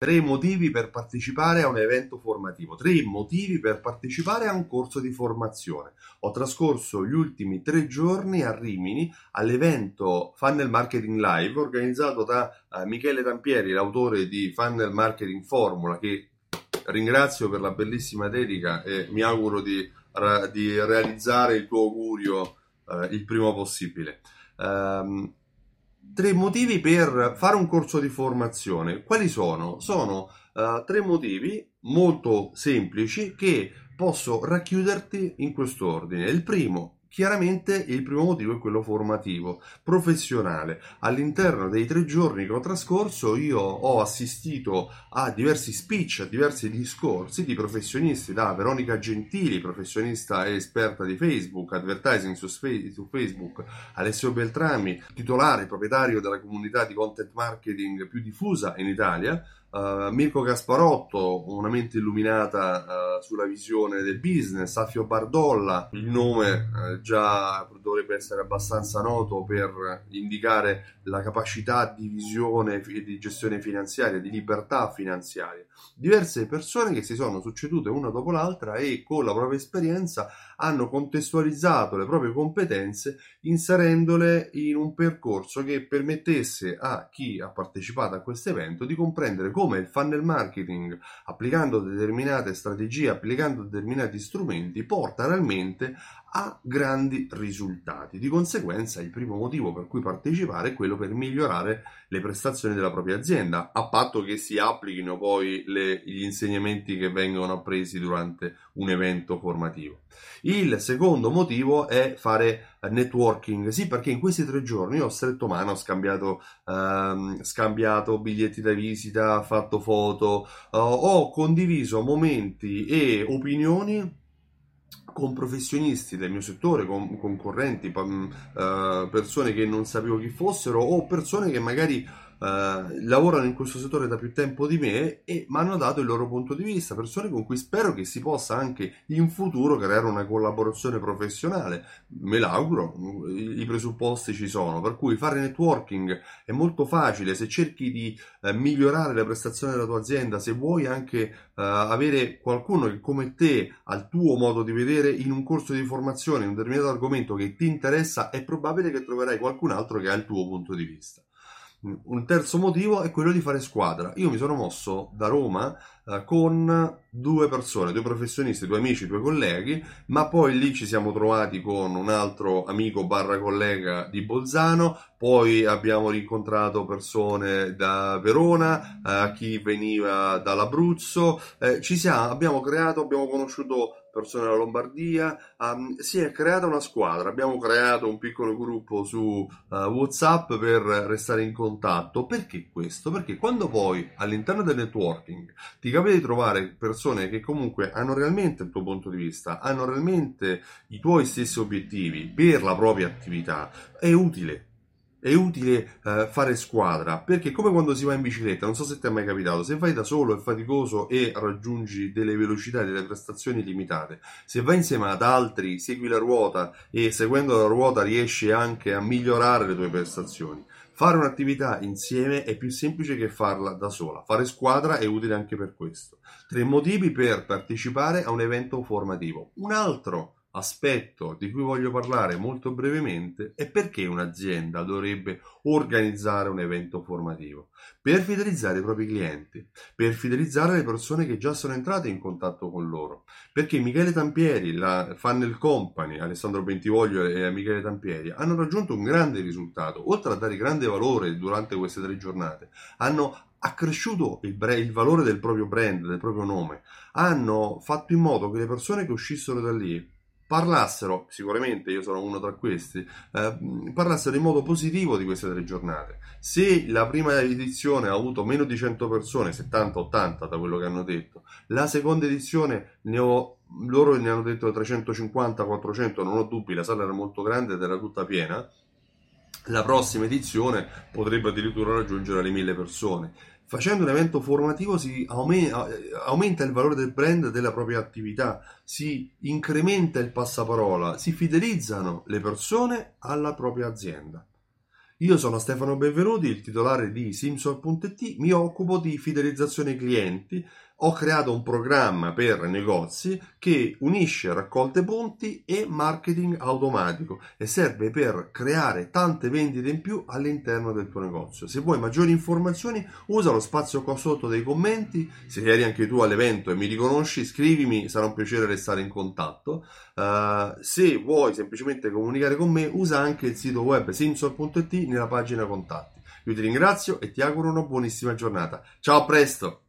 Tre motivi per partecipare a un evento formativo, tre motivi per partecipare a un corso di formazione. Ho trascorso gli ultimi tre giorni a Rimini all'evento Funnel Marketing Live organizzato da uh, Michele Tampieri, l'autore di Funnel Marketing Formula, che ringrazio per la bellissima dedica e mi auguro di, di realizzare il tuo augurio uh, il prima possibile. Um, tre motivi per fare un corso di formazione. Quali sono? Sono uh, tre motivi molto semplici che posso racchiuderti in quest'ordine. Il primo, Chiaramente il primo motivo è quello formativo, professionale. All'interno dei tre giorni che ho trascorso io ho assistito a diversi speech, a diversi discorsi di professionisti, da Veronica Gentili, professionista e esperta di Facebook, advertising su, Facebook, Alessio Beltrami, titolare e proprietario della comunità di content marketing più diffusa in Italia, Uh, Mirko Gasparotto, una mente illuminata uh, sulla visione del business, Alfio Bardolla, il nome uh, già dovrebbe essere abbastanza noto per indicare la capacità di visione e di gestione finanziaria, di libertà finanziaria. Diverse persone che si sono succedute una dopo l'altra e con la propria esperienza hanno contestualizzato le proprie competenze inserendole in un percorso che permettesse a chi ha partecipato a questo evento di comprendere come il funnel marketing, applicando determinate strategie, applicando determinati strumenti, porta realmente a grandi risultati. Di conseguenza, il primo motivo per cui partecipare è quello per migliorare le prestazioni della propria azienda, a patto che si applichino poi le, gli insegnamenti che vengono appresi durante un evento formativo. Il secondo motivo è fare networking, sì, perché in questi tre giorni ho stretto mano, ho scambiato, ehm, scambiato biglietti da visita, fatto foto, eh, ho condiviso momenti e opinioni con professionisti del mio settore, con concorrenti, uh, persone che non sapevo chi fossero o persone che magari Uh, lavorano in questo settore da più tempo di me e mi hanno dato il loro punto di vista, persone con cui spero che si possa anche in futuro creare una collaborazione professionale. Me l'auguro, i presupposti ci sono, per cui fare networking è molto facile se cerchi di uh, migliorare le prestazioni della tua azienda, se vuoi anche uh, avere qualcuno che come te ha il tuo modo di vedere in un corso di formazione, in un determinato argomento che ti interessa, è probabile che troverai qualcun altro che ha il tuo punto di vista. Un terzo motivo è quello di fare squadra. Io mi sono mosso da Roma eh, con due persone, due professionisti, due amici, due colleghi, ma poi lì ci siamo trovati con un altro amico barra collega di Bolzano, poi abbiamo rincontrato persone da Verona, eh, chi veniva dall'Abruzzo, eh, ci siamo, abbiamo creato, abbiamo conosciuto persone della Lombardia, um, si è creata una squadra, abbiamo creato un piccolo gruppo su uh, WhatsApp per restare in contatto. Perché questo? Perché quando poi all'interno del networking ti capita di trovare persone che comunque hanno realmente il tuo punto di vista, hanno realmente i tuoi stessi obiettivi per la propria attività, è utile è utile uh, fare squadra perché come quando si va in bicicletta, non so se ti è mai capitato, se vai da solo è faticoso e raggiungi delle velocità e delle prestazioni limitate. Se vai insieme ad altri, segui la ruota e seguendo la ruota riesci anche a migliorare le tue prestazioni. Fare un'attività insieme è più semplice che farla da sola. Fare squadra è utile anche per questo. Tre motivi per partecipare a un evento formativo. Un altro aspetto di cui voglio parlare molto brevemente è perché un'azienda dovrebbe organizzare un evento formativo per fidelizzare i propri clienti, per fidelizzare le persone che già sono entrate in contatto con loro. Perché Michele Tampieri, la Funnel Company, Alessandro Bentivoglio e Michele Tampieri hanno raggiunto un grande risultato, oltre a dare grande valore durante queste tre giornate, hanno accresciuto il, brand, il valore del proprio brand, del proprio nome, hanno fatto in modo che le persone che uscissero da lì parlassero, sicuramente io sono uno tra questi, eh, parlassero in modo positivo di queste tre giornate. Se la prima edizione ha avuto meno di 100 persone, 70-80 da quello che hanno detto, la seconda edizione ne ho, loro ne hanno detto 350-400, non ho dubbi, la sala era molto grande ed era tutta piena, la prossima edizione potrebbe addirittura raggiungere le 1000 persone. Facendo un evento formativo si aumenta il valore del brand della propria attività, si incrementa il passaparola, si fidelizzano le persone alla propria azienda. Io sono Stefano Benvenuti, il titolare di Simsol.it, mi occupo di fidelizzazione clienti ho creato un programma per negozi che unisce raccolte punti e marketing automatico e serve per creare tante vendite in più all'interno del tuo negozio. Se vuoi maggiori informazioni usa lo spazio qua sotto dei commenti, se eri anche tu all'evento e mi riconosci scrivimi, sarà un piacere restare in contatto. Uh, se vuoi semplicemente comunicare con me usa anche il sito web simsol.it nella pagina contatti. Io ti ringrazio e ti auguro una buonissima giornata. Ciao, a presto!